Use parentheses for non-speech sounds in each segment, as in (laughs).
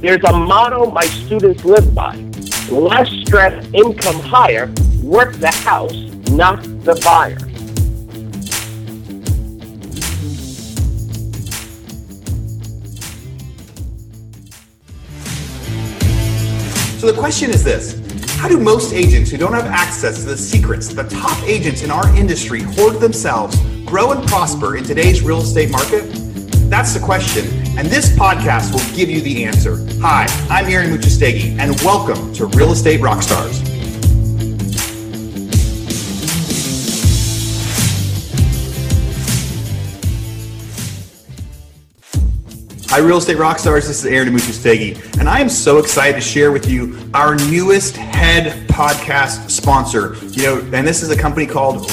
There's a motto my students live by. Less stress, income higher, work the house, not the buyer. So the question is this How do most agents who don't have access to the secrets the top agents in our industry hoard themselves grow and prosper in today's real estate market? That's the question, and this podcast will give you the answer. Hi, I'm Aaron Amuchastegui, and welcome to Real Estate Rockstars. Hi, Real Estate Rockstars. This is Aaron Amuchastegui, and I am so excited to share with you our newest head podcast sponsor. You know, and this is a company called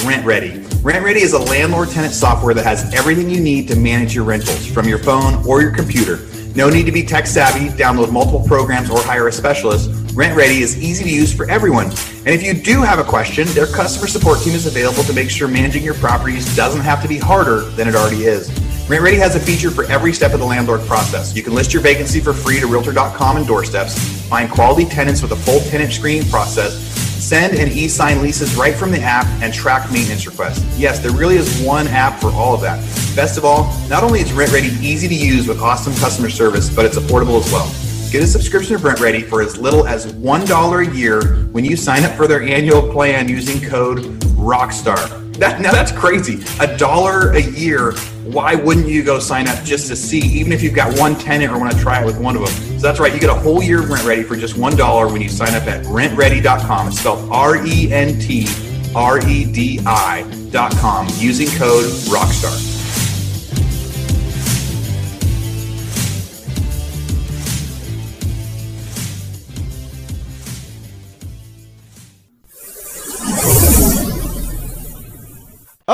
RentRedi. RentRedi is a landlord-tenant software that has everything you need to manage your rentals from your phone or your computer. No need to be tech savvy, download multiple programs, or hire a specialist. RentRedi is easy to use for everyone. And if you do have a question, their customer support team is available to make sure managing your properties doesn't have to be harder than it already is. RentRedi has a feature for every step of the landlord process. You can list your vacancy for free to Realtor.com and doorsteps, find quality tenants with a full tenant screening process, send and e-sign leases right from the app, and track maintenance requests. Yes, there really is one app for all of that. Best of all, not only is RentRedi easy to use with awesome customer service, but it's affordable as well. Get a subscription to RentRedi for as little as $1 a year when you sign up for their annual plan using code ROCKSTAR. That, now that's crazy. A dollar a year. Why wouldn't you go sign up just to see, even if you've got one tenant or want to try it with one of them? So that's right. You get a whole year of ready for just one dollar when you sign up at rentredi.com. It's spelled R E N T R E D I.com using code ROCKSTAR.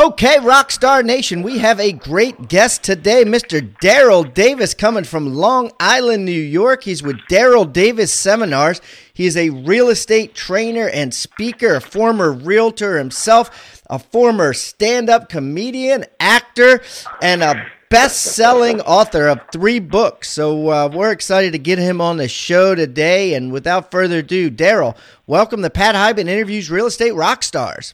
Okay, Rockstar Nation, we have a great guest today, Mr. Darryl Davis, coming from Long Island, New York. He's with Darryl Davis Seminars. He is a real estate trainer and speaker, a former realtor himself, a former stand up comedian, actor, and a best selling author of three books. So uh, we're excited to get him on the show today. And without further ado, Darryl, welcome to Pat Hiban Interviews Real Estate Rockstars.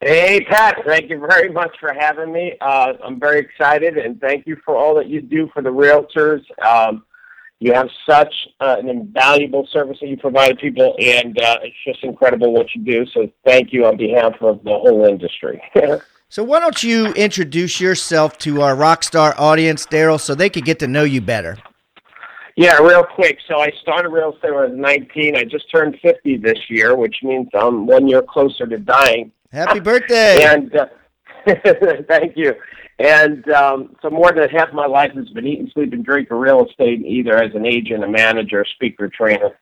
Hey, Pat, thank you very much for having me. Uh, I'm very excited, and thank you for all that you do for the realtors. Um, you have such uh, an invaluable service that you provide people, and uh, it's just incredible what you do. So, thank you on behalf of the whole industry. (laughs) so, why don't you introduce yourself to our Rockstar audience, Darryl, so they could get to know you better? Yeah, real quick. So I started real estate when I was 19. I just turned 50 this year, which means I'm one year closer to dying. Happy birthday! and uh, (laughs) thank you. And um, so more than half my life has been eating, sleeping, drinking real estate, either as an agent, a manager, a speaker, trainer.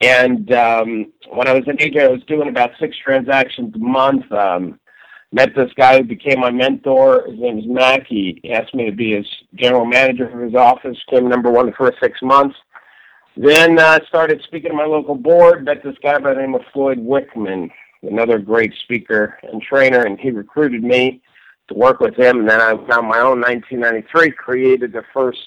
And um, when I was an agent, I was doing about six transactions a month. Um, met this guy who became my mentor. His name is Mac. He asked me to be his general manager of his office. Came number one the first six months. Then uh, started speaking to my local board. Met this guy by the name of Floyd Wickman another great speaker and trainer, and he recruited me to work with him. And then I found my own 1993, created the first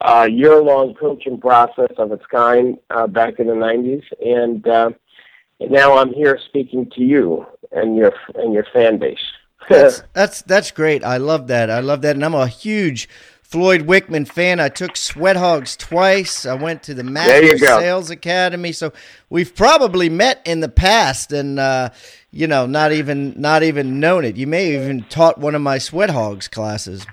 uh, year-long coaching process of its kind uh, back in the 90s, and, uh, and now I'm here speaking to you and your and your fan base. (laughs) that's, that's that's great. I love that. I love that, and I'm a huge Floyd Wickman fan. I took Sweat Hogs twice. I went to the Master Sales Academy. So we've probably met in the past and uh, you know, not even not even known it. You may have even taught one of my Sweat Hogs classes.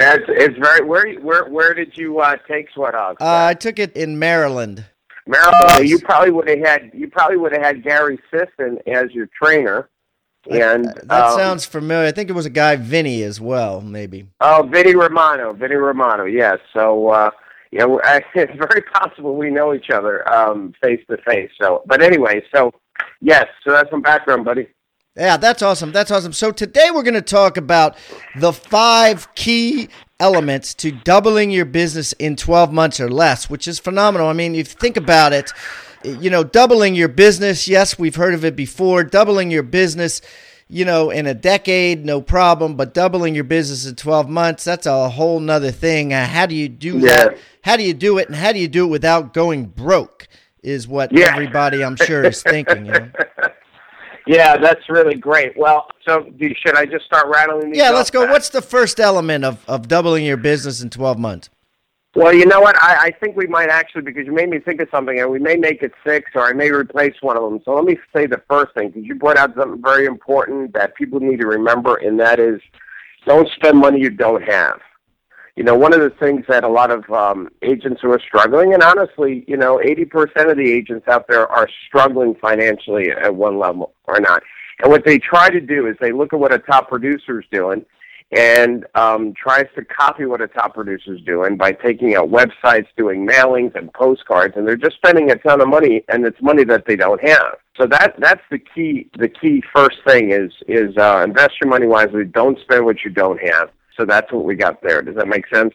It's, it's very where where where did you uh, take Sweat Hogs? Uh, I took it in Maryland. Maryland. You probably would have had you probably would have had Gary Sisson as your trainer. And that um, sounds familiar. I think it was a guy Vinny as well, maybe. Oh, Vinny Romano, Vinny Romano. Yes. So uh, yeah, (laughs) it's very possible we know each other um, face to face. So, but anyway, so yes, so that's some background, buddy. Yeah, that's awesome. That's awesome. So today we're going to talk about the five key elements to doubling your business in 12 months or less, which is phenomenal. I mean, if you think about it, you know, doubling your business. Yes, we've heard of it before. Doubling your business you know, in a decade, no problem. But doubling your business in 12 months, that's a whole nother thing. Uh, how do you do Yeah. that? How do you do it? And how do you do it without going broke? Is what Yeah. everybody, I'm sure, is thinking. You know? (laughs) Yeah, that's really great. Well, so do, should I just start rattling these? Yeah, let's go. Pat? What's the first element of, of doubling your business in 12 months? Well, you know what? I, I think we might actually, because you made me think of something, and we may make it six, or I may replace one of them. So let me say the first thing, because you brought out something very important that people need to remember, and that is don't spend money you don't have. You know, one of the things that a lot of um, agents who are struggling, and honestly, you know, 80% of the agents out there are struggling financially at one level or not. And what they try to do is they look at what a top producer is doing and um, tries to copy what a top producer is doing by taking out websites, doing mailings and postcards, and they're just spending a ton of money, and it's money that they don't have. So that that's the key. The key first thing is is uh, invest your money wisely. Don't spend what you don't have. So that's what we got there. Does that make sense?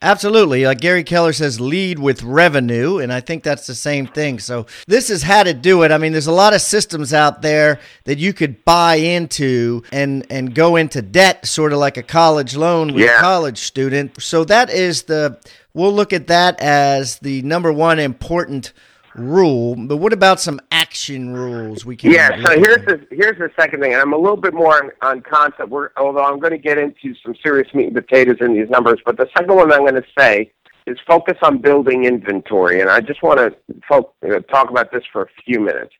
Absolutely. Like Gary Keller says, lead with revenue. And I think that's the same thing. So this is how to do it. I mean, there's a lot of systems out there that you could buy into and, and go into debt, sort of like a college loan with Yeah. a college student. So that is the, we'll look at that as the number one important rule. But what about some action rules we can Yeah. So here's the here's the second thing, and I'm a little bit more on, on concept. We're, although I'm going to get into some serious meat and potatoes in these numbers, but the second one I'm going to say is focus on building inventory, and I just want to fo- uh, talk about this for a few minutes.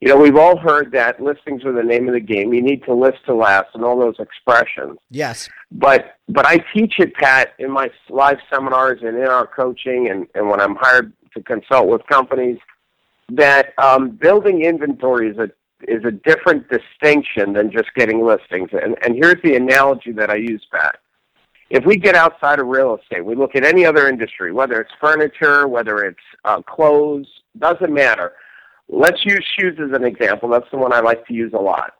You know, we've all heard that listings are the name of the game. You need to list to last, and all those expressions. Yes. But but I teach it, Pat, in my live seminars and in our coaching, and, and when I'm hired to consult with companies, that um, building inventory is a is a different distinction than just getting listings. And and here's the analogy that I use, Pat. If we get outside of real estate, we look at any other industry, whether it's furniture, whether it's uh, clothes, doesn't matter. Let's use shoes as an example. That's the one I like to use a lot.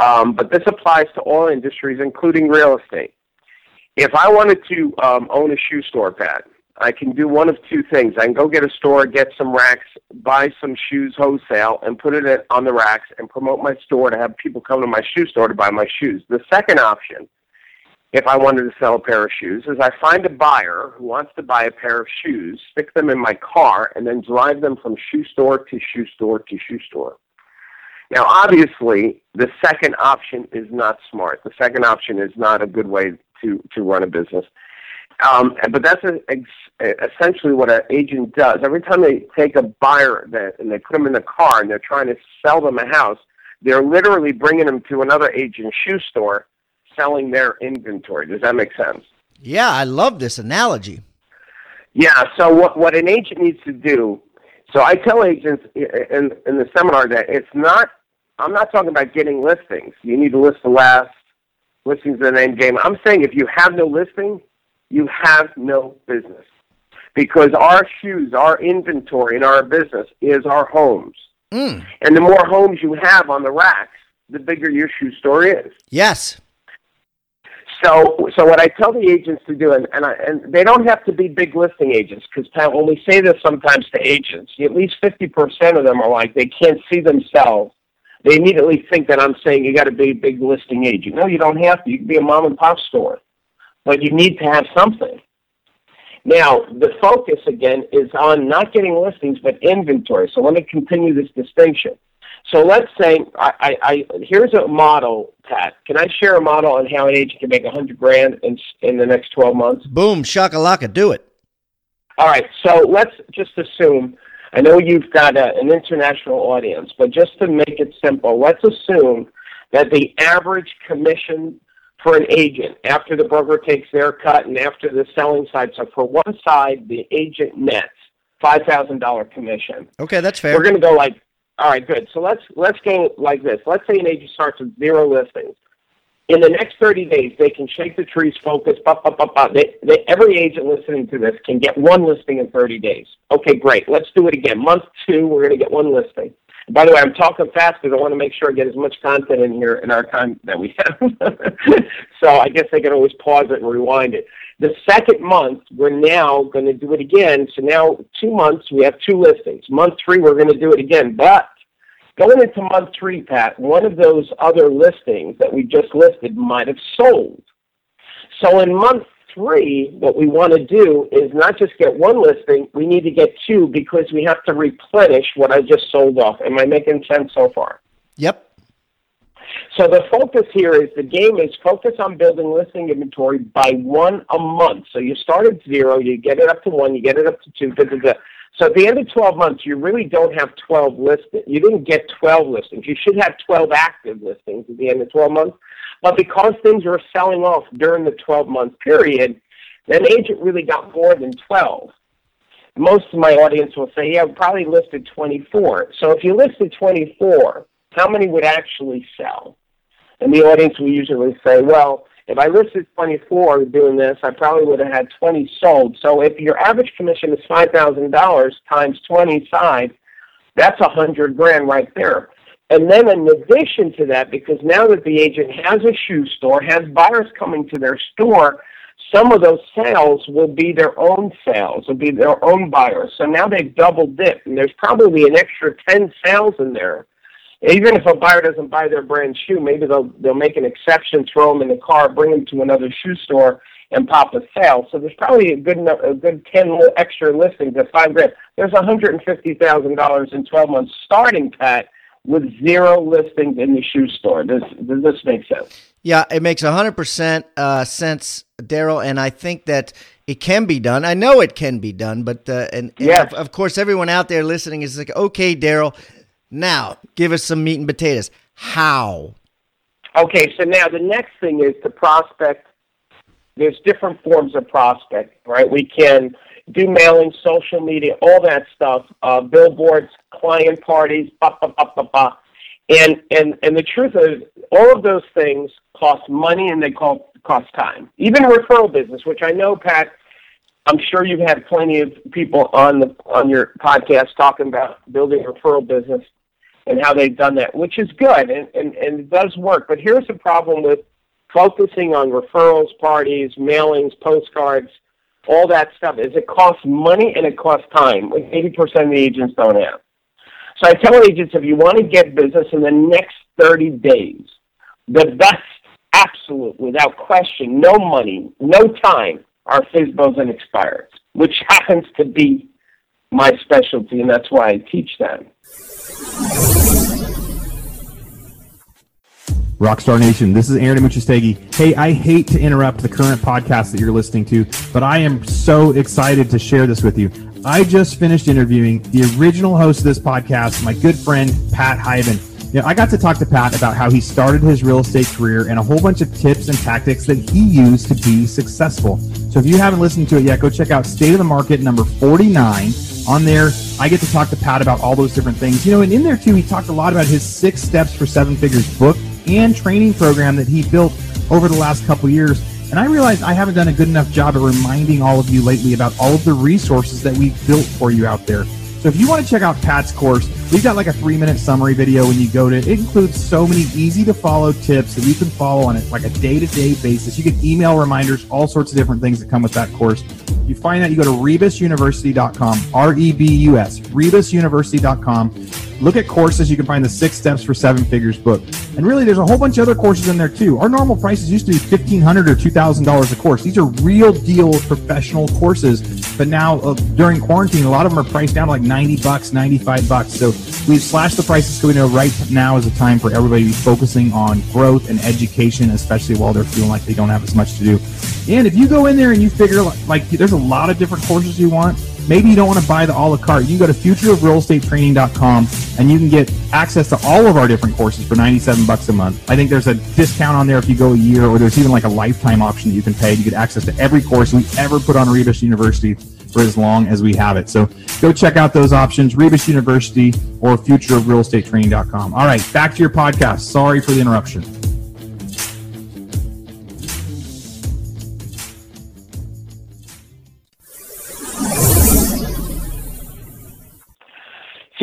Um, but this applies to all industries, including real estate. If I wanted to um, own a shoe store, Pat, I can do one of two things. I can go get a store, get some racks, buy some shoes wholesale, and put it on the racks and promote my store to have people come to my shoe store to buy my shoes. The second option, if I wanted to sell a pair of shoes, is I find a buyer who wants to buy a pair of shoes, stick them in my car, and then drive them from shoe store to shoe store to shoe store. Now, obviously, the second option is not smart. The second option is not a good way to, to run a business. Um, but that's a, ex- essentially what an agent does. Every time they take a buyer that, and they put them in the car and they're trying to sell them a house, they're literally bringing them to another agent's shoe store selling their inventory. Does that make sense? Yeah, I love this analogy. Yeah. So what what an agent needs to do? So I tell agents in in the seminar that it's not. I'm not talking about getting listings. You need to list the last. Listings are the end game. I'm saying if you have no listing, you have no business. Because our shoes, our inventory in our business is our homes. Mm. And the more homes you have on the racks, the bigger your shoe store is. Yes. So, so what I tell the agents to do, and and, I, and they don't have to be big listing agents, because when we say this sometimes to agents, at least fifty percent of them are like they can't see themselves. They immediately think that I'm saying you got to be a big listing agent. No, you don't have to. You can be a mom and pop store, but you need to have something. Now, the focus again is on not getting listings, but inventory. So let me continue this distinction. So let's say I, I, I here's a model, Pat. Can I share a model on how an agent can make a hundred grand in in the next twelve months? Boom, shakalaka, do it. All right. So let's just assume. I know you've got a, an international audience, but just to make it simple, let's assume that the average commission for an agent after the broker takes their cut and after the selling side. So for one side, the agent nets five thousand dollar commission. Okay, that's fair. We're going to go like, all right, good. So let's let's go like this. Let's say an agent starts with zero listings. In the next 30 days, they can shake the trees, focus, bop, bop, bop, bop. They, they, every agent listening to this can get one listing in 30 days. Okay, great. Let's do it again. Month two, we're going to get one listing. By the way, I'm talking fast because I want to make sure I get as much content in here in our time that we have. (laughs) so I guess they can always pause it and rewind it. The second month, we're now going to do it again. So now, two months, we have two listings. Month three, we're going to do it again. But Going into month three, Pat, one of those other listings that we just listed might have sold. So in month three, what we want to do is not just get one listing, we need to get two because we have to replenish what I just sold off. Am I making sense so far? Yep. So the focus here is the game is focus on building listing inventory by one a month. So you start at zero, you get it up to one, you get it up to two. Da, da, da. So at the end of 12 months, you really don't have 12 listings. You didn't get 12 listings. You should have 12 active listings at the end of 12 months. But because things were selling off during the 12 month period, an agent really got more than 12. Most of my audience will say, yeah, probably listed 24. So if you listed 24, how many would actually sell? And the audience will usually say, well, if I listed 24 doing this, I probably would have had 20 sold. So if your average commission is $5,000 times 20 sides, that's a hundred grand right there. And then in addition to that, because now that the agent has a shoe store, has buyers coming to their store, some of those sales will be their own sales, will be their own buyers. So now they've double dipped, and there's probably an extra 10 sales in there even if a buyer doesn't buy their brand shoe, maybe they'll they'll make an exception, throw them in the car, bring them to another shoe store, and pop a sale. So there's probably a good enough, a good ten extra listings at five grand. There's one hundred and fifty thousand dollars in twelve months starting, Pat, with zero listings in the shoe store. Does does this make sense? Yeah, it makes hundred uh, percent sense, Darryl, and I think that it can be done. I know it can be done, but uh, and, and yes. of, of course, everyone out there listening is like, okay, Darryl now, give us some meat and potatoes. How? Okay, so now the next thing is to prospect. There's different forms of prospect, right? We can do mailing, social media, all that stuff, uh, billboards, client parties, ba ba ba ba ba. And and and the truth is, all of those things cost money and they cost cost time. Even referral business, which I know, Pat, I'm sure you've had plenty of people on the on your podcast talking about building referral business and how they've done that, which is good and, and, and it does work. But here's the problem with focusing on referrals, parties, mailings, postcards, all that stuff is it costs money and it costs time, which 80% of the agents don't have. So I tell agents if you want to get business in the next 30 days, the best, absolute, without question, no money, no time, are FSBOs and expires, which happens to be my specialty, and that's why I teach them. Rockstar Nation, this is Aaron Amuchastegui. Hey, I hate to interrupt the current podcast that you're listening to, but I am so excited to share this with you. I just finished interviewing the original host of this podcast, my good friend Pat Hiban. You know, I got to talk to Pat about how he started his real estate career and a whole bunch of tips and tactics that he used to be successful. So if you haven't listened to it yet, go check out State of the Market number 49 on there. I get to talk to Pat about all those different things. You know, and in there too, he talked a lot about his six steps for seven figures book and training program that he built over the last couple years. And I realized I haven't done a good enough job of reminding all of you lately about all of the resources that we've built for you out there. So if you want to check out Pat's course, we've got like a three minute summary video when you go to it. It includes so many easy to follow tips that you can follow on it like a day to day basis. You get email reminders, all sorts of different things that come with that course. You find that you go to rebusuniversity.com, R E B U S, rebusuniversity.com. Look at courses. You can find the six steps for seven figures book. And really, there's a whole bunch of other courses in there too. Our normal prices used to be 1,500 or $2,000 a course. These are real deal professional courses. But now uh, during quarantine, a lot of them are priced down to like 90 bucks, 95 bucks. So we've slashed the prices so we know right now is a time for everybody to be focusing on growth and education, especially while they're feeling like they don't have as much to do. And if you go in there and you figure like, like there's a lot of different courses you want, maybe you don't want to buy the a la carte. You can go to futureofrealestatetraining.com and you can get access to all of our different courses for 97 bucks a month. I think there's a discount on there if you go a year, or there's even like a lifetime option that you can pay. You get access to every course we ever put on Rebus University for as long as we have it. So go check out those options, Rebus University or futureofrealestatetraining.com. All right, back to your podcast. Sorry for the interruption.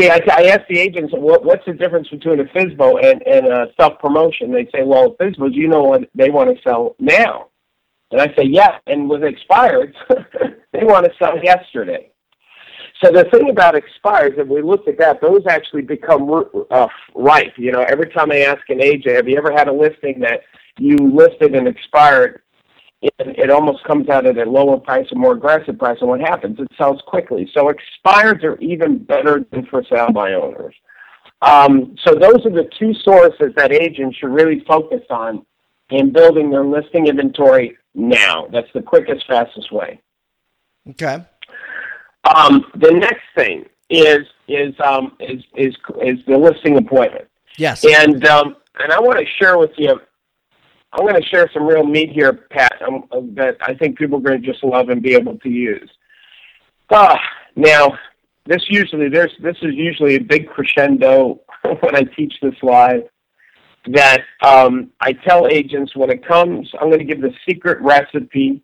I, I ask the agents, what, what's the difference between a FSBO and, and a self-promotion? They say, well, FSBOs, you know what they want to sell now. And I say, yeah, and with expired, (laughs) they want to sell yesterday. So the thing about expires, if we looked at that, those actually become uh, ripe. You know, every time I ask an agent, have you ever had a listing that you listed and expired, and it almost comes out at a lower price, a more aggressive price, and what happens? It sells quickly. So expires are even better than for sale by owners. Um, so those are the two sources that agents should really focus on in building their listing inventory now. That's the quickest, fastest way. Okay. Um, the next thing is is um, is is is the listing appointment. Yes. And um, and I want to share with you. I'm going to share some real meat here, Pat, um, that I think people are going to just love and be able to use. Uh, now, this usually there's this is usually a big crescendo (laughs) when I teach this live. That um, I tell agents when it comes, I'm going to give the secret recipe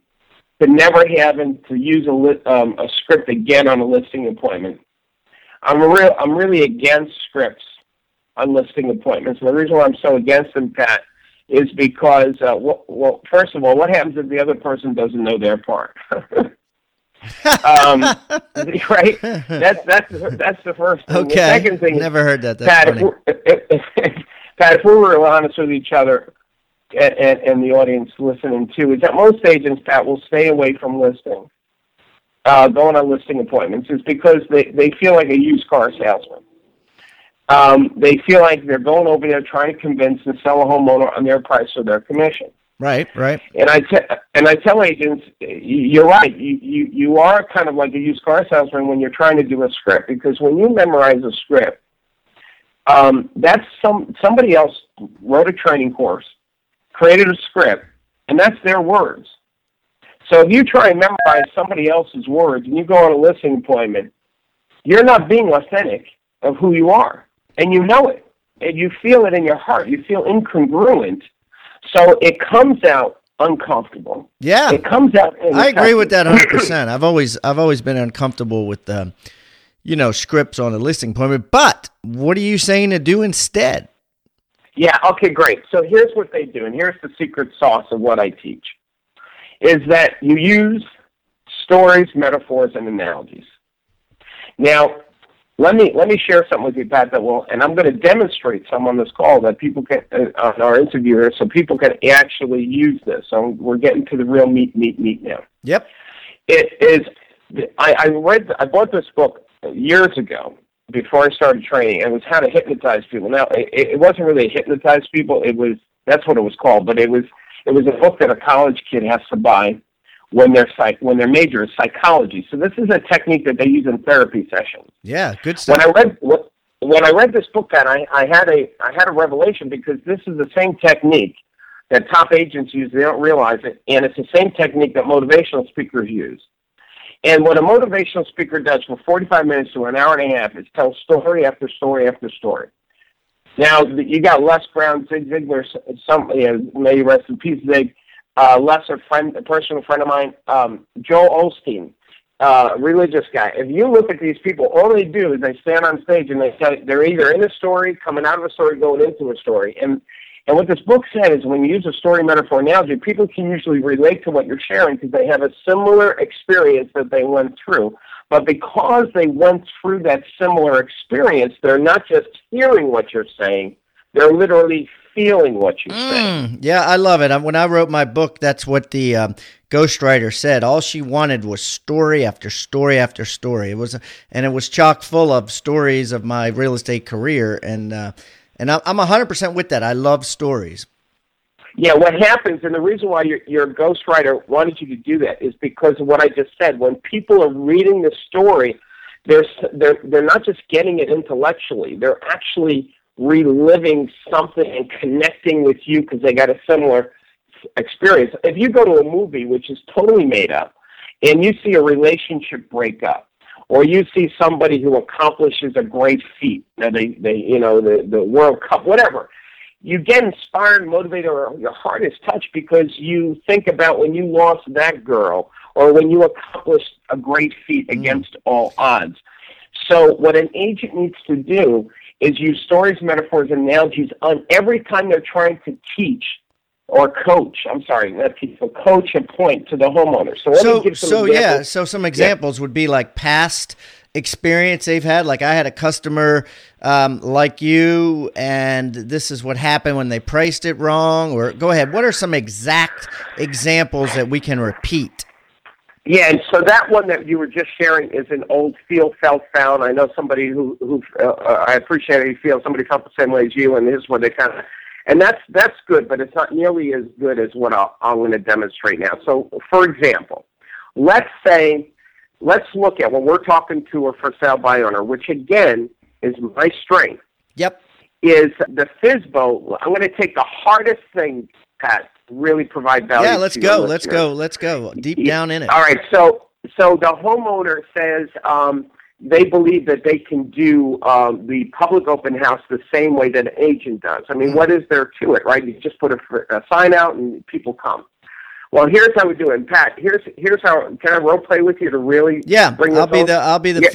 to never having to use a, li- um, a script again on a listing appointment. I'm real. I'm really against scripts on listing appointments. And the reason why I'm so against them, Pat, is because uh, well, well, first of all, what happens if the other person doesn't know their part? (laughs) um, (laughs) right? That's that's that's the first thing. Okay. The second thing, never heard that. That's Pat, funny. if, if, Pat, if we were honest with each other, and, and, and the audience listening too, is that most agents, Pat, will stay away from listing, uh, going on listing appointments, is because they they feel like a used car salesman. Um, they feel like they're going over there trying to convince and sell a homeowner on their price or their commission. Right, right. And I te- and I tell agents, you're right. You, you you are kind of like a used car salesman when you're trying to do a script because when you memorize a script, um, that's some somebody else wrote a training course, created a script, and that's their words. So if you try and memorize somebody else's words and you go on a listening appointment, you're not being authentic of who you are, and you know it, and you feel it in your heart. You feel incongruent so it comes out uncomfortable. Yeah, it comes out. I agree with that 100. percent (laughs) I've always I've always been uncomfortable with um, you know scripts on a listing appointment. But what are you saying to do instead? Yeah. Okay. Great. So here's what they do, and here's the secret sauce of what I teach: is that you use stories, metaphors, and analogies. Now, let me let me share something with you, Pat. That will, and I'm going to demonstrate some on this call that people can uh, on our interview so people can actually use this. So we're getting to the real meat, meat, meat now. Yep. It is. I, I read. I bought this book years ago before I started training. and It was how to hypnotize people. Now, it, it wasn't really hypnotize people. It was that's what it was called, but it was it was a book that a college kid has to buy when their psych when their major is psychology. So this is a technique that they use in therapy sessions. Yeah, good stuff. When I read when I read this book, Pat, I, I had a I had a revelation because this is the same technique that top agents use. They don't realize it, and it's the same technique that motivational speakers use. And what a motivational speaker does for 45 minutes to an hour and a half is tell story after story after story. Now you got Les Brown, Zig Ziglar, some you know, may rest in peace, Zig uh, lesser friend, a personal friend of mine, um, Joel Osteen, uh, religious guy. If you look at these people, all they do is they stand on stage and they tell they're either in a story, coming out of a story, going into a story. And and what this book said is when you use a story metaphor analogy, people can usually relate to what you're sharing because they have a similar experience that they went through. But because they went through that similar experience, they're not just hearing what you're saying, they're literally feeling what you say. Mm, yeah, I love it. When I wrote my book, that's what the um, ghostwriter said. All she wanted was story after story after story. It was, and it was chock full of stories of my real estate career, and uh, and I'm 100 percent with that. I love stories. Yeah, what happens, and the reason why your, your ghostwriter wanted you to do that is because of what I just said. When people are reading the story, they're they're they're not just getting it intellectually; they're actually reliving something and connecting with you because they got a similar experience. If you go to a movie which is totally made up and you see a relationship break up, or you see somebody who accomplishes a great feat, now they, they you know, the, the World Cup, whatever, you get inspired, motivated, or your heart is touched because you think about when you lost that girl or when you accomplished a great feat mm. against all odds. So what an agent needs to do is use stories, metaphors, and analogies on every time they're trying to teach or coach. I'm sorry, not teach, but coach a point to the homeowner. So, so, so yeah. So some examples yeah. would be like past experience they've had? Like I had a customer um, like you, and this is what happened when they priced it wrong. Or go ahead. What are some exact examples that we can repeat? Yeah, and so that one that you were just sharing is an old feel felt found. I know somebody who who uh, I appreciate you feel somebody felt the same way as you, and this is where they kind of, and that's that's good, but it's not nearly as good as what I'll, I'm going to demonstrate now. So, for example, let's say, let's look at when we're talking to a for sale by owner, which again is my strength. Yep. Is the FSBO? I'm going to take the hardest thing, Pat, really provide value. Yeah, let's go. Let's go. Let's go deep down in it. All right. So, so the homeowner says um, they believe that they can do um, the public open house the same way that an agent does. I mean, mm-hmm. what is there to it, right? You just put a, a sign out and people come. Well, here's how we do it, and Pat. Here's here's how. Can I role play with you to really? Yeah, bring I'll be home? the I'll be the yeah.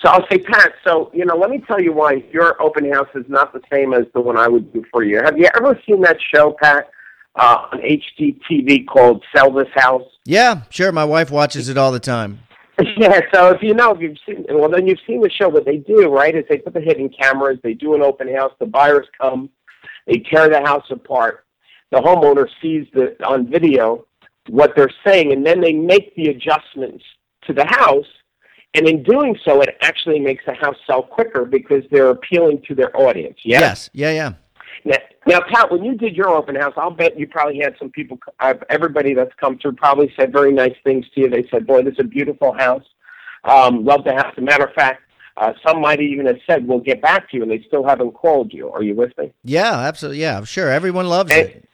So I'll say, Pat, so, you know, let me tell you why your open house is not the same as the one I would do for you. Have you ever seen that show, Pat, uh, on HGTV called Sell This House? Yeah, sure. My wife watches it all the time. (laughs) Yeah, so if you know, if you've seen, well, then you've seen the show. What they do, right, is they put the hidden cameras, they do an open house, the buyers come, they tear the house apart. The homeowner sees the on video what they're saying, and then they make the adjustments to the house and in doing so, it actually makes the house sell quicker because they're appealing to their audience. Yes. Yes. Yeah. Yeah. Now, now, Pat, when you did your open house, I'll bet you probably had some people. Everybody that's come through probably said very nice things to you. They said, "Boy, this is a beautiful house. Um, love the house." As a matter of fact, uh, some might even have said, "We'll get back to you," and they still haven't called you. Are you with me? Yeah, absolutely. Yeah, I'm sure. Everyone loves and, it.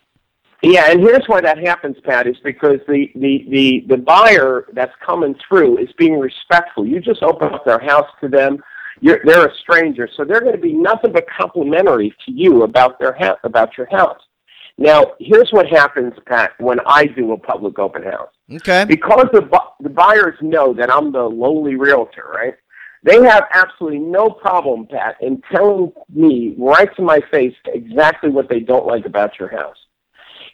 Yeah, and here's why that happens, Pat, is because the, the, the, the buyer that's coming through is being respectful. You just open up their house to them. You're, they're a stranger, so they're going to be nothing but complimentary to you about their ha- about your house. Now, here's what happens, Pat, when I do a public open house. Okay. Because the bu- the buyers know that I'm the lowly realtor, right? They have absolutely no problem, Pat, in telling me right to my face exactly what they don't like about your house.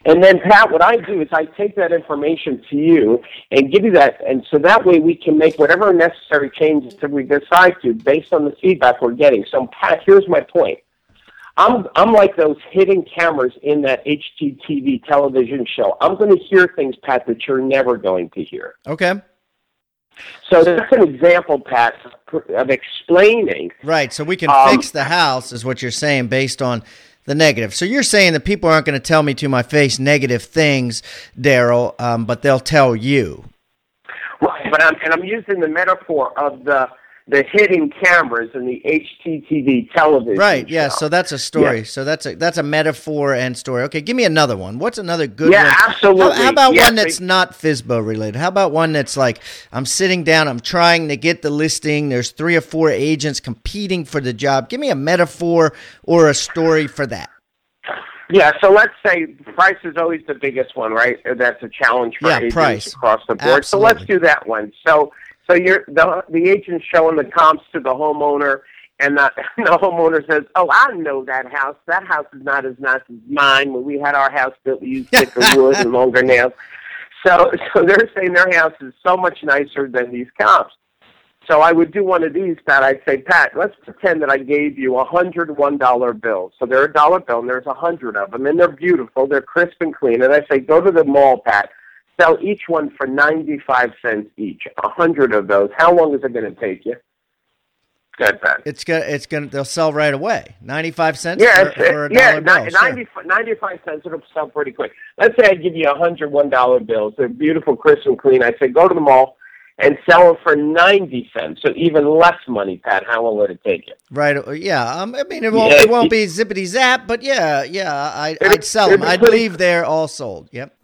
And then, Pat, what I do is I take that information to you and give you that, and so that way we can make whatever necessary changes that we decide to based on the feedback we're getting. So, Pat, here's my point. I'm I'm like those hidden cameras in that HGTV television show. I'm going to hear things, Pat, that you're never going to hear. Okay. So that's an example, Pat, of explaining. Right. So we can um, fix the house, is what you're saying, based on the negative. So you're saying that people aren't going to tell me to my face negative things, Darryl, um, but they'll tell you. Right, but I'm and I'm using the metaphor of the the hidden cameras and the HGTV television. Right. Yeah. Show. So that's a story. Yeah. So that's a that's a metaphor and story. Okay. Give me another one. What's another good yeah, one? absolutely. How, how about one that's not FSBO related? How about one that's like I'm sitting down, I'm trying to get the listing. There's three or four agents competing for the job. Give me a metaphor or a story for that. Yeah, so let's say price is always the biggest one, right? That's a challenge for yeah, agents price. across the board. Absolutely. So let's do that one. So so you're the the agent's showing the comps to the homeowner, and the, (laughs) the homeowner says, "Oh, I know that house. That house is not as nice as mine. When we had our house built, we used thicker (laughs) wood and longer nails." So, so they're saying their house is so much nicer than these comps. So I would do one of these, Pat. I'd say, Pat, let's pretend that I gave you a hundred one dollar bills. So they're a dollar bill, and there's a hundred of them, and they're beautiful. They're crisp and clean. And I say, go to the mall, Pat sell each one for 95 cents each. A hundred of those. How long is it going to take you? Good, Pat. It's gonna, it's gonna, they'll sell right away. 95 cents yeah, for, for a yeah, bill. 90, sure. 95 cents, it'll sell pretty quick. Let's say I give you a hundred one dollar bills. They're beautiful, crisp and clean. I say go to the mall and sell them for 90 cents, so even less money, Pat. How long would it take you? Right. Uh, yeah. Um, I mean, it won't, yeah. it won't be zippity zap, but yeah, yeah, I, would sell them. I'd leave there all sold. Yep.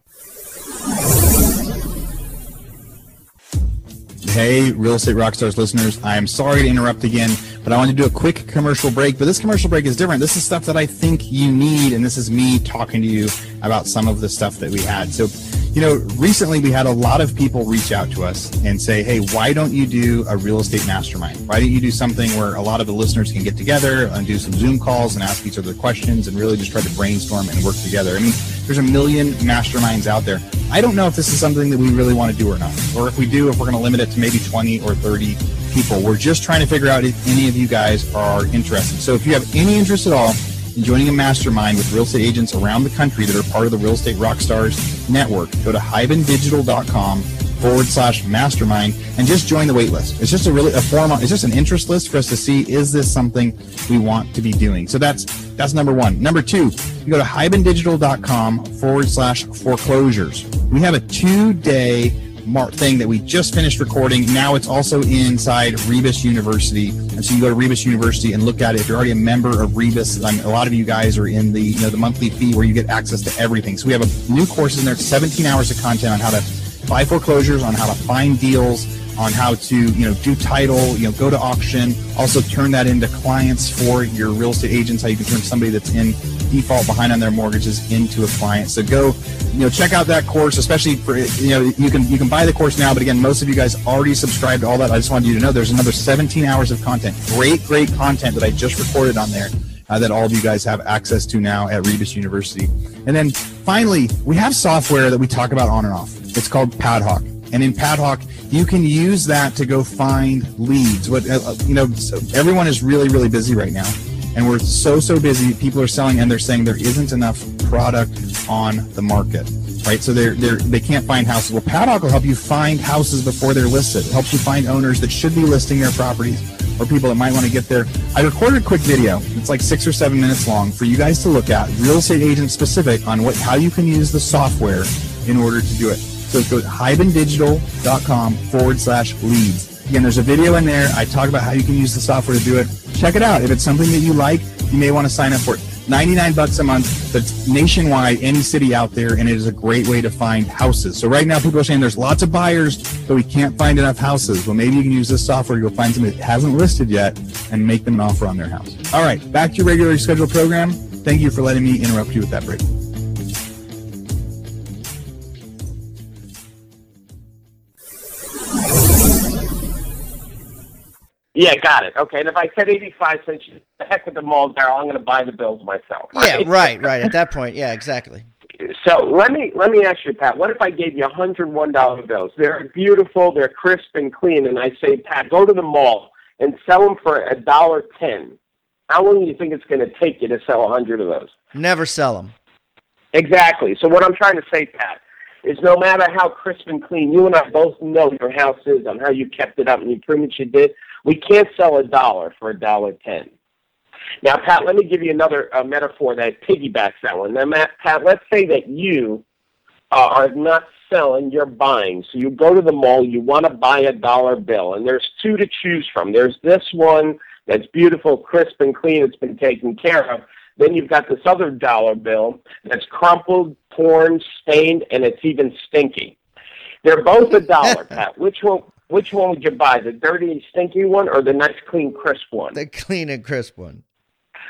Hey, Real Estate Rockstars listeners, I am sorry to interrupt again, but I want to do a quick commercial break. But this commercial break is different. This is stuff that I think you need, and this is me talking to you about some of the stuff that we had. So, you know, recently we had a lot of people reach out to us and say, hey, why don't you do a real estate mastermind? Why don't you do something where a lot of the listeners can get together and do some Zoom calls and ask each other questions and really just try to brainstorm and work together? I mean, there's a million masterminds out there I don't know if this is something that we really want to do or not, or if we do, if we're going to limit it to maybe 20 or 30 people. We're just trying to figure out if any of you guys are interested. So if you have any interest at all in joining a mastermind with real estate agents around the country that are part of the Real Estate Rockstars network, go to hibandigital.com forward slash mastermind and just join the waitlist. It's just a really a form. It's just an interest list for us to see is this something we want to be doing. So that's that's number one. Number two, you go to hibandigital.com forward slash foreclosures. We have a two day Mark thing that we just finished recording. Now it's also inside Rebus University, and so you go to Rebus University and look at it. If you're already a member of Rebus, I a lot of you guys are in the you know the monthly fee where you get access to everything. So we have a new course in there, 17 hours of content on how to buy foreclosures, on how to find deals, on how to you know do title, you know go to auction, also turn that into clients for your real estate agents. How you can turn somebody that's in default behind on their mortgages into a client. So go, you know, check out that course, especially for you know you can you can buy the course now, but again, most of you guys already subscribed to all that. I just wanted you to know there's another 17 hours of content, great great content that I just recorded on there. Uh, that all of you guys have access to now at Rebus University. And then finally, we have software that we talk about on and off. It's called Padhawk. And in Padhawk, you can use that to go find leads. What uh, you know, everyone is really, really busy right now, and we're so, so busy. People are selling, and they're saying there isn't enough product on the market, right? So they're, they're they can't find houses. Well, Padhawk will help you find houses before they're listed. It helps you find owners that should be listing their properties or people that might want to get there. I recorded a quick video. It's like six or seven minutes long for you guys to look at, real estate agent specific, on what how you can use the software in order to do it. So go to hibandigital.com forward slash leads. Again, there's a video in there. I talk about how you can use the software to do it. Check it out. If it's something that you like, you may want to sign up for it. 99 bucks a month, it's nationwide, any city out there, and it is a great way to find houses. So right now people are saying there's lots of buyers, but we can't find enough houses. Well, maybe you can use this software go find somebody that hasn't listed yet and make them an offer on their house. All right, back to your regularly scheduled program. Thank you for letting me interrupt you with that break. Yeah, got it. Okay, and if I said eighty-five cents, the heck with the mall, Darryl. I'm going to buy the bills myself. Right? Yeah, right, right. At that point, yeah, exactly. So let me let me ask you, Pat. What if I gave you a hundred one dollar bills? They're beautiful, they're crisp and clean, and I say, Pat, go to the mall and sell them for a dollar ten. How long do you think it's going to take you to sell a hundred of those? Never sell them. Exactly. So what I'm trying to say, Pat, is no matter how crisp and clean you and I both know your house is on how you kept it up and the improvements you did, we can't sell a dollar for a dollar ten. Now, Pat, let me give you another uh, metaphor that piggybacks that one. Now, Matt, Pat, let's say that you uh, are not selling, you're buying. So you go to the mall, you want to buy a dollar bill, and there's two to choose from. There's this one that's beautiful, crisp, and clean. It's been taken care of. Then you've got this other dollar bill that's crumpled, torn, stained, and it's even stinky. They're both a dollar, (laughs) Pat. Which one? Which one would you buy? The dirty, stinky one, or the nice, clean, crisp one? The clean and crisp one.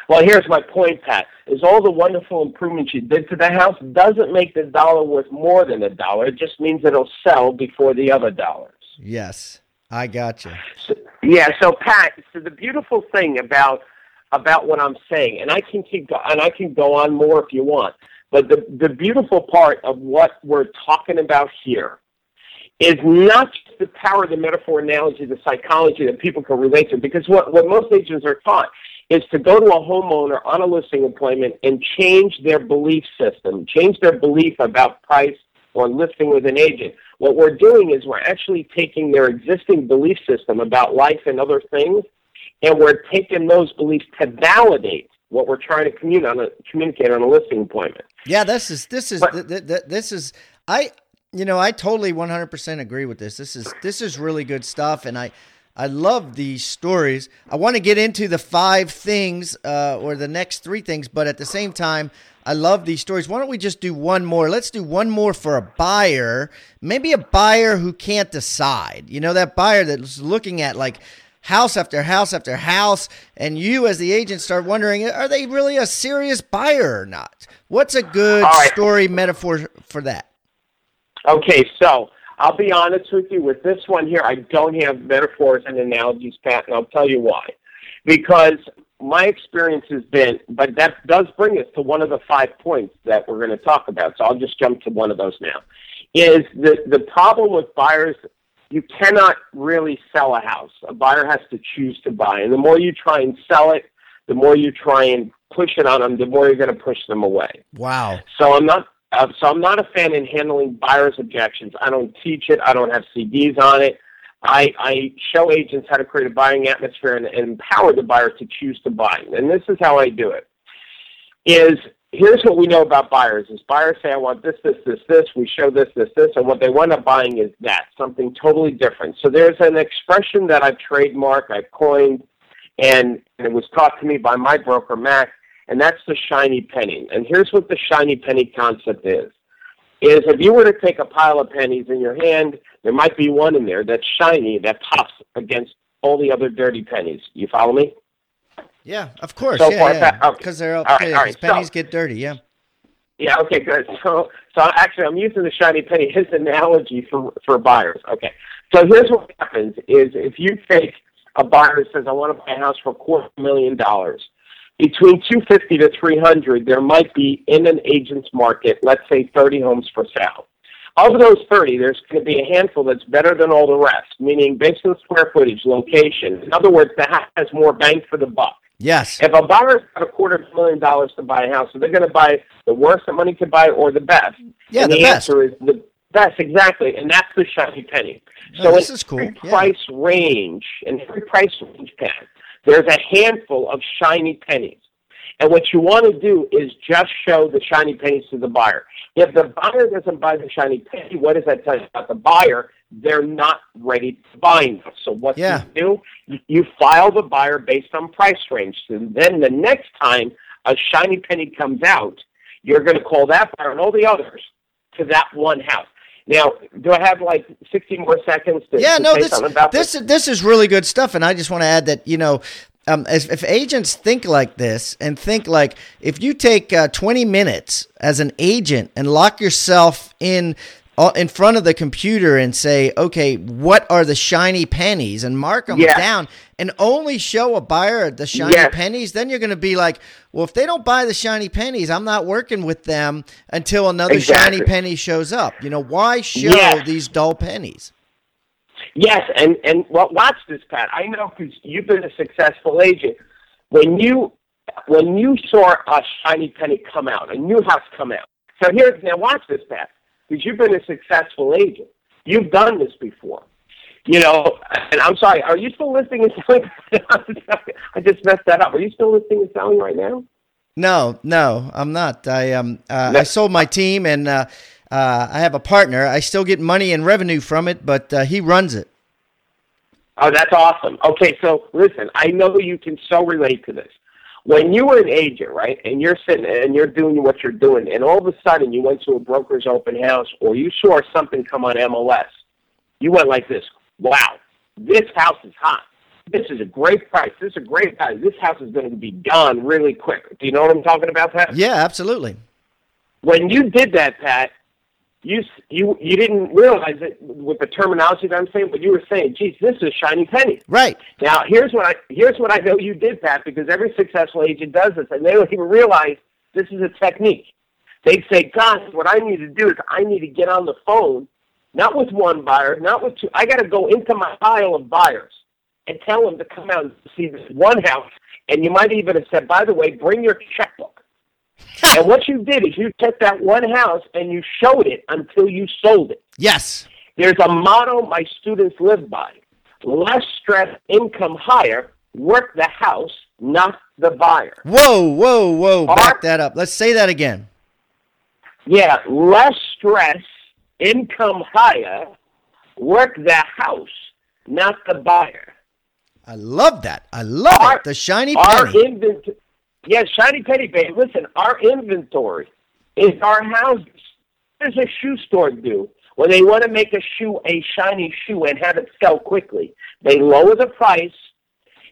Well, here's my point, Pat. Is all the wonderful improvements you did to the house doesn't make the dollar worth more than a dollar. It just means it'll sell before the other dollars. Yes, I got you. So, yeah. So, Pat. So the beautiful thing about about what I'm saying, and I can keep and I can go on more if you want. But the the beautiful part of what we're talking about here is not just the power of the metaphor analogy, the psychology that people can relate to. Because what, what most agents are taught is to go to a homeowner on a listing appointment and change their belief system, change their belief about price or listing with an agent. What we're doing is we're actually taking their existing belief system about life and other things, and we're taking those beliefs to validate what we're trying to communicate on a, communicate on a listing appointment. Yeah, this is this is but, th- th- this is I you know, I totally 100% agree with this. This is this is really good stuff, and I I love these stories. I want to get into the five things uh, or the next three things, but at the same time, I love these stories. Why don't we just do one more? Let's do one more for a buyer, maybe a buyer who can't decide. You know, that buyer that's looking at like house after house after house, and you as the agent start wondering, are they really a serious buyer or not? What's a good right. story metaphor for that? Okay, so I'll be honest with you. With this one here, I don't have metaphors and analogies, Pat, and I'll tell you why. Because my experience has been, but that does bring us to one of the five points that we're going to talk about. So I'll just jump to one of those now. is the the problem with buyers. You cannot really sell a house. A buyer has to choose to buy, and the more you try and sell it, the more you try and push it on them, the more you're going to push them away. Wow. So I'm not. Uh, so I'm not a fan in handling buyers' objections. I don't teach it. I don't have CDs on it. I, I show agents how to create a buying atmosphere and, and empower the buyer to choose to buy. And this is how I do it. Is here's what we know about buyers: is buyers say, "I want this, this, this, this." We show this, this, this, and what they wind up buying is that something totally different. So there's an expression that I've trademarked, I've coined, and, it was taught to me by my broker Mac and that's the shiny penny. And here's what the shiny penny concept is. Is if you were to take a pile of pennies in your hand, there might be one in there that's shiny that pops against all the other dirty pennies. You follow me? Yeah, of course. So yeah, far, yeah. okay. Because they're All right, okay, all right. pennies So- get dirty. Yeah. Yeah, okay, good. So, so actually, I'm using the shiny penny as an analogy for for buyers. Okay, so here's what happens: is if you take a buyer that says, "I want to buy a house for a quarter million dollars," between 250 to 300, there might be in an agent's market, let's say 30 homes for sale. Of those 30, there's going to be a handful that's better than all the rest, meaning based on square footage, location. In other words, the house has more bang for the buck. Yes. If a buyer's got a quarter of a million dollars to buy a house, so they're going to buy the worst that money could buy or the best. Yeah, and the the, best. answer is the best, exactly, and that's the shiny penny. So this in is cool. every Yeah. price range, in every price range, Pat, there's a handful of shiny pennies. And what you want to do is just show the shiny pennies to the buyer. If the buyer doesn't buy the shiny penny, what does that tell you about the buyer? They're not ready to buy now. So what Yeah. you do, you- file the buyer based on price range. And then the next time a shiny penny comes out, you're going to call that buyer and all the others to that one house. Now, do I have like 60 more seconds to, yeah, to no, this this this? is this is really good stuff, and I just want to add that you know. Um, as, if agents think like this and think like if you take uh, 20 minutes as an agent and lock yourself in Uh, in front of the computer and say, okay, what are the shiny pennies and mark them Yes. down and only show a buyer the shiny Yes. pennies, then you're going to be like, well, if they don't buy the shiny pennies, I'm not working with them until another Exactly. shiny penny shows up. You know, why show Yes. these dull pennies? Yes, and and well, watch this, Pat. I know because you've been a successful agent. When you when you saw a shiny penny come out, a new house come out. So here's now watch this, Pat, because you've been a successful agent. You've done this before. You know, and I'm sorry. Are you still listing and selling? (laughs) I just messed that up. Are you still listing and selling right now? No, no, I'm not. I um uh, No. I sold my team and uh, uh, I have a partner. I still get money and revenue from it, but uh, he runs it. Oh, that's awesome. Okay, so listen, I know you can so relate to this. When you were an agent, right, and you're sitting and you're doing what you're doing, and all of a sudden you went to a broker's open house or you saw something come on MLS, you went like this: "Wow, this house is hot. This is a great price. This is a great value. This house is going to be gone really quick." Do you know what I'm talking about, Pat? Yeah, absolutely. When you did that, Pat, you you you didn't realize it with the terminology that I'm saying, but you were saying, "Geez, this is a shiny penny." Right. Now, here's what I here's what I know you did, Pat, because every successful agent does this, and they don't even realize this is a technique. They'd say, "Gosh, what I need to do is I need to get on the phone, not with one buyer, not with two. I got to go into my pile of buyers and tell them to come out and see this one house." And you might even have said, "By the way, bring your checkbook." And what you did is you took that one house and you showed it until you sold it. Yes. There's a motto my students live by less stress, income higher, work the house, not the buyer. Whoa, whoa, whoa. Back that up. Let's say that again. Yeah, less stress, income higher, work the house, not the buyer. I love that. I love Our- it. The shiny Our penny. Yeah, shiny Petty babe. Listen, our inventory is our houses. What does a shoe store do when they want to make a shoe a shiny shoe and have it sell quickly? They lower the price,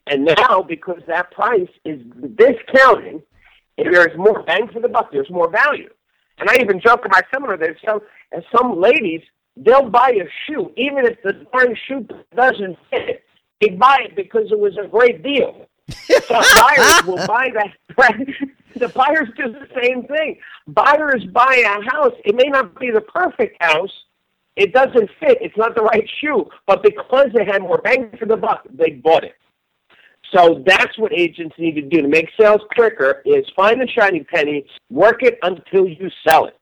and now because that price is discounting, there's more bang for the buck. There's more value. And I even joke in my seminar that some some ladies they'll buy a shoe even if the darn shoe doesn't fit. They buy it because it was a great deal. So buyers will buy that. the buyers do the same thing. Buyers buy a house. It may not be the perfect house, it doesn't fit. It's not the right shoe. But because they had more bang for the buck, they bought it. So that's what agents need to do to make sales quicker is find the shiny penny, work it until you sell it.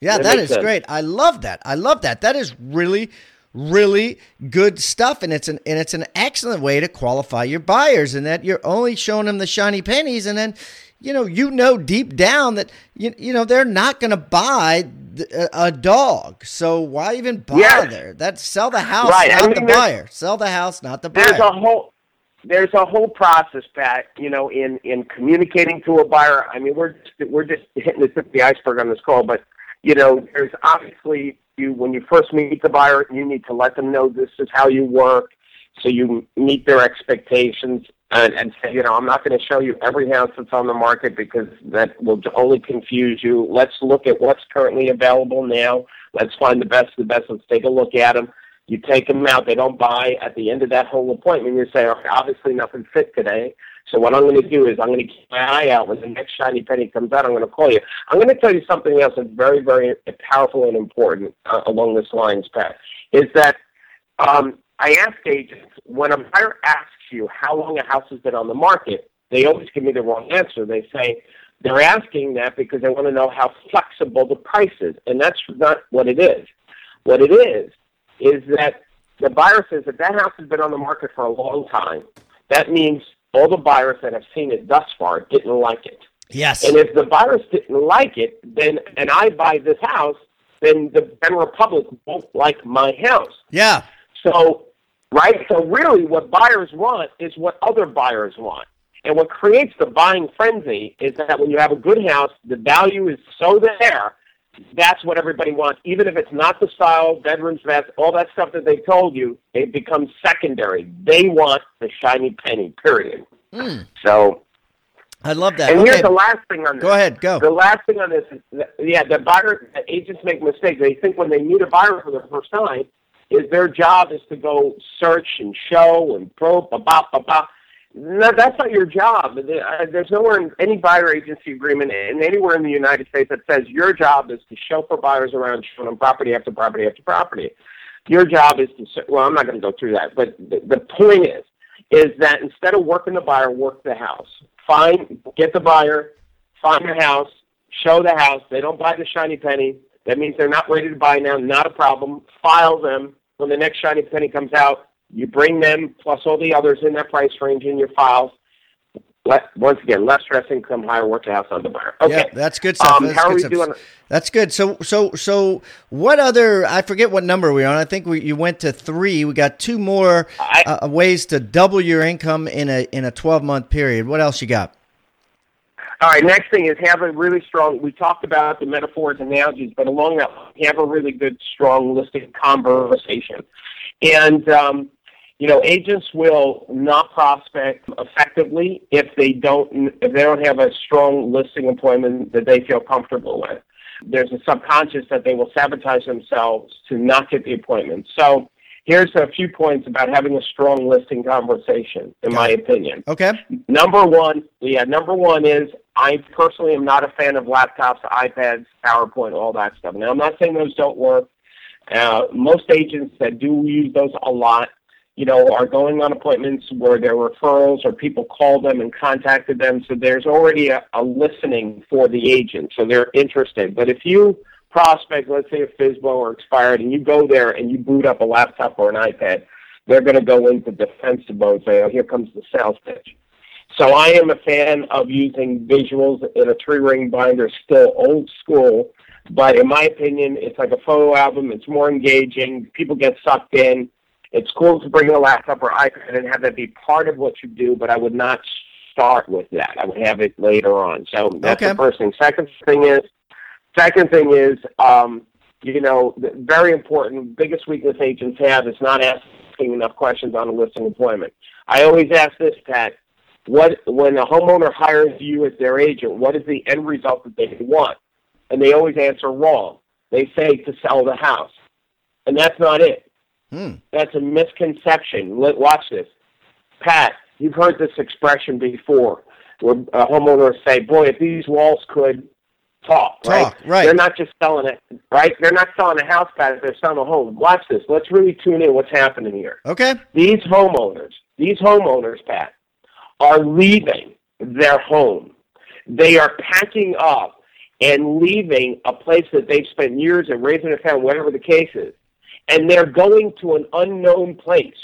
Yeah, that, that is sense. great. I love that. I love that. That is really really good stuff and it's an and it's an excellent way to qualify your buyers and that you're only showing them the shiny pennies and then you know you know deep down that you, you know they're not going to buy a, a, dog so why even bother yes. that sell the house right. not I mean, the buyer sell the house not the buyer there's a whole there's a whole process, Pat. You know, in in communicating to a buyer. I mean, we're just, we're just hitting the tip of the iceberg on this call, but you know, there's obviously you when you first meet the buyer, you need to let them know this is how you work, so you meet their expectations. And, and say, you know, I'm not going to show you every house that's on the market because that will only confuse you. Let's look at what's currently available now. Let's find the best of the best. Let's take a look at them. You take them out, they don't buy. At the end of that whole appointment, you say, okay, obviously nothing fit today. So what I'm going to do is I'm going to keep my eye out. When the next shiny penny comes out, I'm going to call you. I'm going to tell you something else that's very, very powerful and important uh, along this lines, Pat, is that um, I ask agents, when a buyer asks you how long a house has been on the market, they always give me the wrong answer. They say, they're asking that because they want to know how flexible the price is, and that's not what it is. What it is is that the buyer says that that house has been on the market for a long time. That means all the buyers that have seen it thus far didn't like it. Yes. And if the buyers didn't like it, then and I buy this house, then the general public won't like my house. Yeah. So, right? So really what buyers want is what other buyers want. And what creates the buying frenzy is that when you have a good house, the value is so there that's what everybody wants. Even if it's not the style, bedrooms, baths, all that stuff that they told you, it becomes secondary. They want the shiny penny, period. Mm. So I love that. And okay. here's the last thing on this. Go ahead, go. The last thing on this is, that, yeah, the buyer, the agents make mistakes. They think when they meet a buyer for the first time, is their job is to go search and show and probe, ba ba ba ba. No, that's not your job. Uh, there's nowhere in any buyer agency agreement and anywhere in the United States that says your job is to chauffeur buyers around showing them property after property after property. Your job is to, well, I'm not going to go through that, but the, the point is, is that instead of working the buyer, work the house. Find, get the buyer, find the house, show the house. They don't buy the shiny penny. That means they're not ready to buy now. Not a problem. File them. When the next shiny penny comes out, you bring them plus all the others in that price range in your files. Let, once again, less stress income, higher work house on the buyer. Okay, yeah, that's good stuff. Um, that's how good are we stuff. doing? That's good. So, so, so, what other? I forget what number we're on. I think we you went to three. We got two more I, uh, ways to double your income in a in a twelve month period. What else you got? All right. Next thing is have a really strong. We talked about the metaphors, and analogies, but along that, have a really good, strong listing conversation, and um, you know, agents will not prospect effectively if they don't if they don't have a strong listing appointment that they feel comfortable with. There's a subconscious that they will sabotage themselves to not get the appointment. So here's a few points about having a strong listing conversation, in my opinion. Okay. Number one, yeah, number one is I personally am not a fan of laptops, iPads, PowerPoint, all that stuff. Now I'm not saying those don't work. Uh, most agents that do use those a lot you know, are going on appointments where there are referrals or people call them and contacted them. So there's already a, a listening for the agent. So they're interested. But if you prospect, let's say a FSBO or expired, and you go there and you boot up a laptop or an iPad, they're going to go into defensive mode, say, oh, here comes the sales pitch. So I am a fan of using visuals in a tree ring binder, still old school, but in my opinion, it's like a photo album. It's more engaging. People get sucked in. It's cool to bring a laptop or iPad and have that be part of what you do, but I would not start with that. I would have it later on. So that's okay. the first thing. Second thing is, second thing is, um, you know, very important. Biggest weakness agents have is not asking enough questions on a listing employment. I always ask this, Pat. What when a homeowner hires you as their agent, what is the end result that they want? And they always answer wrong. They say to sell the house, and that's not it. Hmm. That's a misconception. Watch this. Pat, you've heard this expression before where a homeowner say, boy, if these walls could talk, Talk, right? right. They're not just selling it, right? They're not selling a house Pat, they're selling a home. Watch this. Let's really tune in what's happening here. Okay. These homeowners, these homeowners, Pat, are leaving their home. They are packing up and leaving a place that they've spent years and raising a family, whatever the case is, and they're going to an unknown place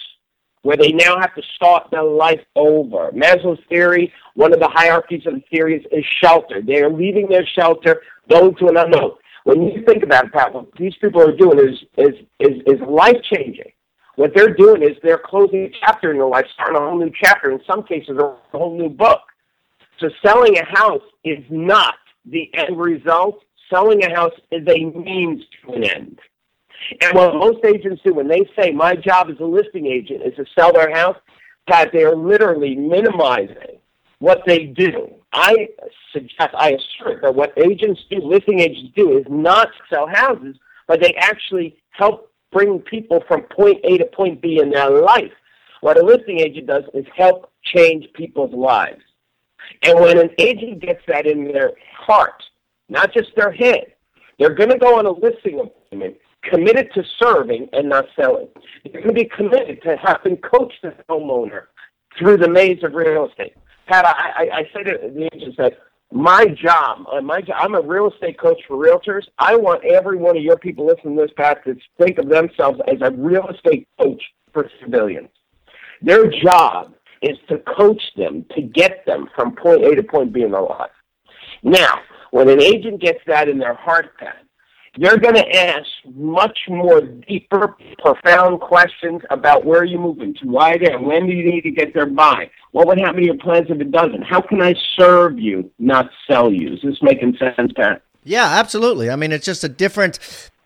where they now have to start their life over. Maslow's theory, one of the hierarchies of the theories, is shelter. They are leaving their shelter, going to an unknown. When you think about it, Pat, what these people are doing is is is, is life changing. What they're doing is they're closing a chapter in their life, starting a whole new chapter. In some cases, a whole new book. So selling a house is not the end result. Selling a house is a means to an end. And what most agents do when they say, my job as a listing agent is to sell their house, Pat, they're literally minimizing what they do. I suggest, I assert that what agents do, listing agents do, is not sell houses, but they actually help bring people from point A to point B in their life. What a listing agent does is help change people's lives. And when an agent gets that in their heart, not just their head, they're going to go on a listing appointment committed to serving and not selling. You're going to be committed to having coached the homeowner through the maze of real estate. Pat, I, I, I say to the agents that my job, uh, my job, I'm a real estate coach for realtors. I want every one of your people listening to this, Pat, to think of themselves as a real estate coach for civilians. Their job is to coach them to get them from point A to point B in their life. Now, when an agent gets that in their heart, Pat, they're going to ask much more deeper, profound questions about where you're moving to, why there, when do you need to get there by, what would happen to your plans if it doesn't, how can I serve you, not sell you. Is this making sense, Pat? Yeah, absolutely. I mean, it's just a different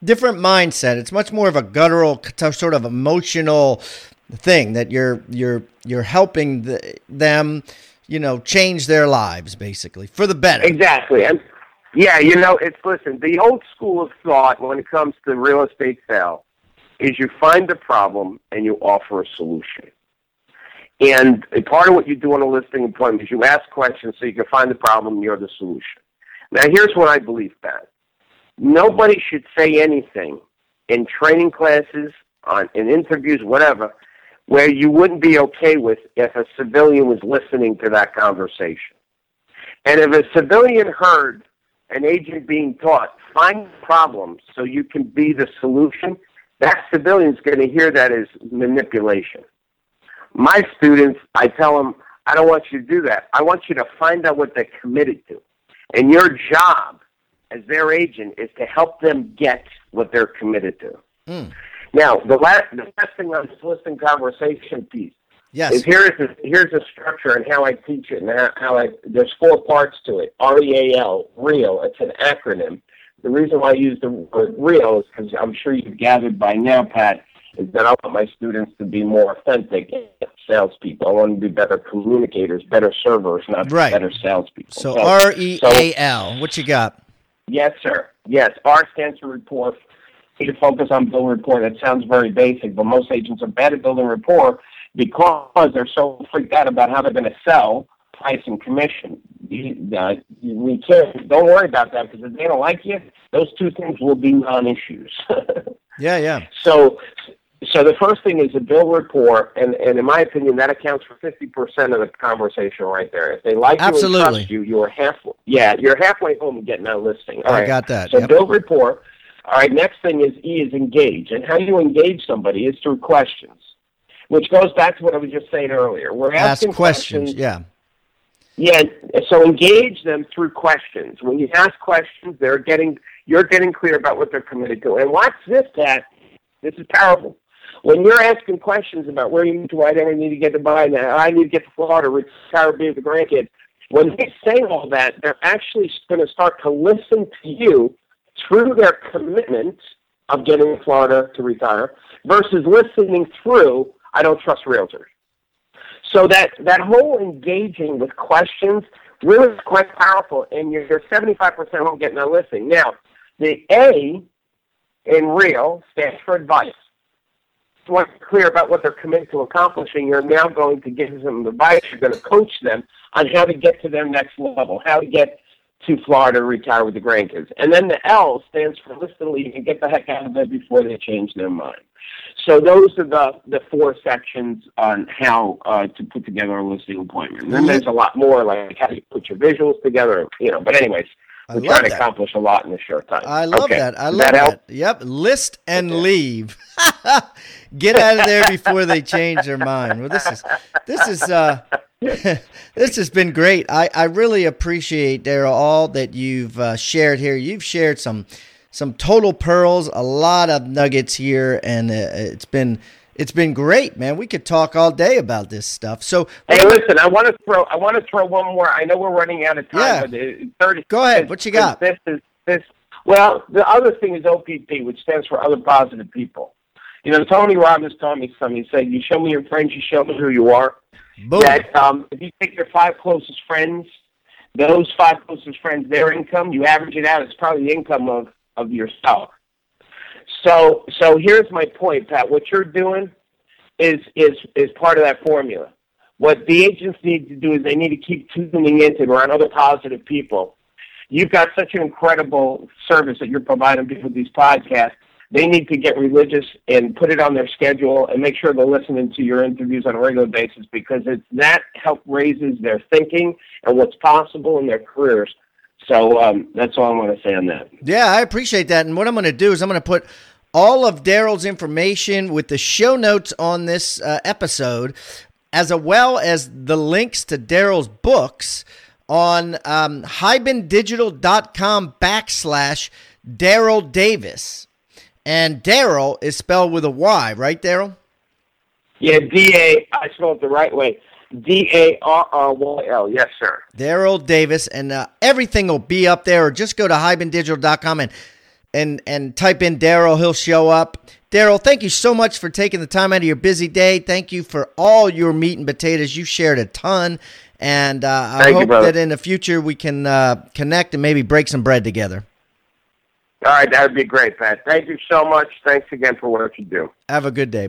different mindset. It's much more of a guttural sort of emotional thing that you're you're you're helping the, them, you know, change their lives basically for the better. Exactly. And yeah, you know, it's listen, the old school of thought when it comes to real estate sale is you find the problem and you offer a solution. And part of what you do on a listing appointment is you ask questions so you can find the problem, and you're the solution. Now here's what I believe, Pat. Nobody should say anything in training classes, on in interviews, whatever, where you wouldn't be okay with if a civilian was listening to that conversation. And if a civilian heard an agent being taught, find problems so you can be the solution, that civilian's going to hear that as manipulation. My students, I tell them, I don't want you to do that. I want you to find out what they're committed to. And your job as their agent is to help them get what they're committed to. Mm. Now, the last, the last thing on this listening conversation piece Yes. is here's the here's the structure and how I teach it and how, how I there's four parts to it. R E A L, real. It's an acronym. The reason why I use the word real is because I'm sure you've gathered by now, Pat, is that I want my students to be more authentic salespeople. I want them to be better communicators, better servers, not Right. better salespeople. So R E A L. What you got? Yes, sir. Yes, R stands for rapport. You focus on building rapport. That sounds very basic, but most agents are bad at building rapport because they're so freaked out about how they're going to sell, price, and commission. You, uh, we can't. Don't worry about that because if they don't like you, those two things will be non-issues. (laughs) Yeah, yeah. so, so the first thing is to build rapport, and, and in my opinion, that accounts for fifty percent of the conversation right there. If they like you and Absolutely. trust you, you're half. Yeah, you're halfway home getting that listing. All I right. got that. So Yep. build rapport. All right. Next thing is E is engage, and how you engage somebody is through questions, which goes back to what I was just saying earlier. We're Ask asking questions. Yeah. yeah, so engage them through questions. When you ask questions, they're getting you're getting clear about what they're committed to. And watch this, Pat. This is powerful. When you're asking questions about where you need to, why do I need to get to buy now, I need to get to Florida, retire, be with a grandkid. When they say all that, they're actually going to start to listen to you through their commitment of getting to Florida to retire versus listening through, I don't trust realtors. So that, that whole engaging with questions really is quite powerful, and you're, you're 75% home getting that listing. Now, the A in real stands for advice. Once you're clear about what they're committed to accomplishing, you're now going to give them advice. You're going to coach them on how to get to their next level, how to get to Florida retire with the grandkids. And then the L stands for list and leave and get the heck out of there before they change their mind. So those are the, the four sections on how uh, to put together a listing appointment. And then there's a lot more, like how do you put your visuals together, you know. But anyways, we're trying to accomplish a lot in a short time. I love okay. that. I love that, that, Yep. List and okay. leave. (laughs) Get out of there before they change their mind. Well, this is this is uh, (laughs) this has been great. I, I really appreciate Darryl all that you've uh, shared here. You've shared some some total pearls, a lot of nuggets here, and uh, it's been it's been great, man. We could talk all day about this stuff. So, hey, listen, I want to throw I want to throw one more. I know we're running out of time. Yeah. Thirty. Go ahead. What you got? This is this. Well, the other thing is OPP, which stands for Other Positive People. You know, Tony Robbins taught me something. He said, "You show me your friends, you show me who you are." Boom. That um, if you take your five closest friends, those five closest friends, their income, you average it out, it's probably the income of of yourself. So so here's my point, Pat. What you're doing is is is part of that formula. What the agents need to do is they need to keep tuning into around other positive people. You've got such an incredible service that you're providing with these podcasts. They need to get religious and put it on their schedule and make sure they're listening to your interviews on a regular basis because it's that help raises their thinking and what's possible in their careers. So um, that's all I want to say on that. Yeah, I appreciate that. And what I'm going to do is I'm going to put all of Darryl's information with the show notes on this uh, episode, as well as the links to Darryl's books on um, hibandigital.com backslash Darryl Davis. And Darryl is spelled with a Y, right, Darryl? Yeah, D A. I spelled it the right way. D A R R Y L. Yes, sir. Darryl Davis, and uh, everything will be up there. Or just go to hibandigital.com and and and type in Darryl. He'll show up. Darryl, thank you so much for taking the time out of your busy day. Thank you for all your meat and potatoes. You shared a ton, and uh, I hope you, that in the future we can uh, connect and maybe break some bread together. All right, that would be great, Pat. Thank you so much. Thanks again for what you do. Have a good day.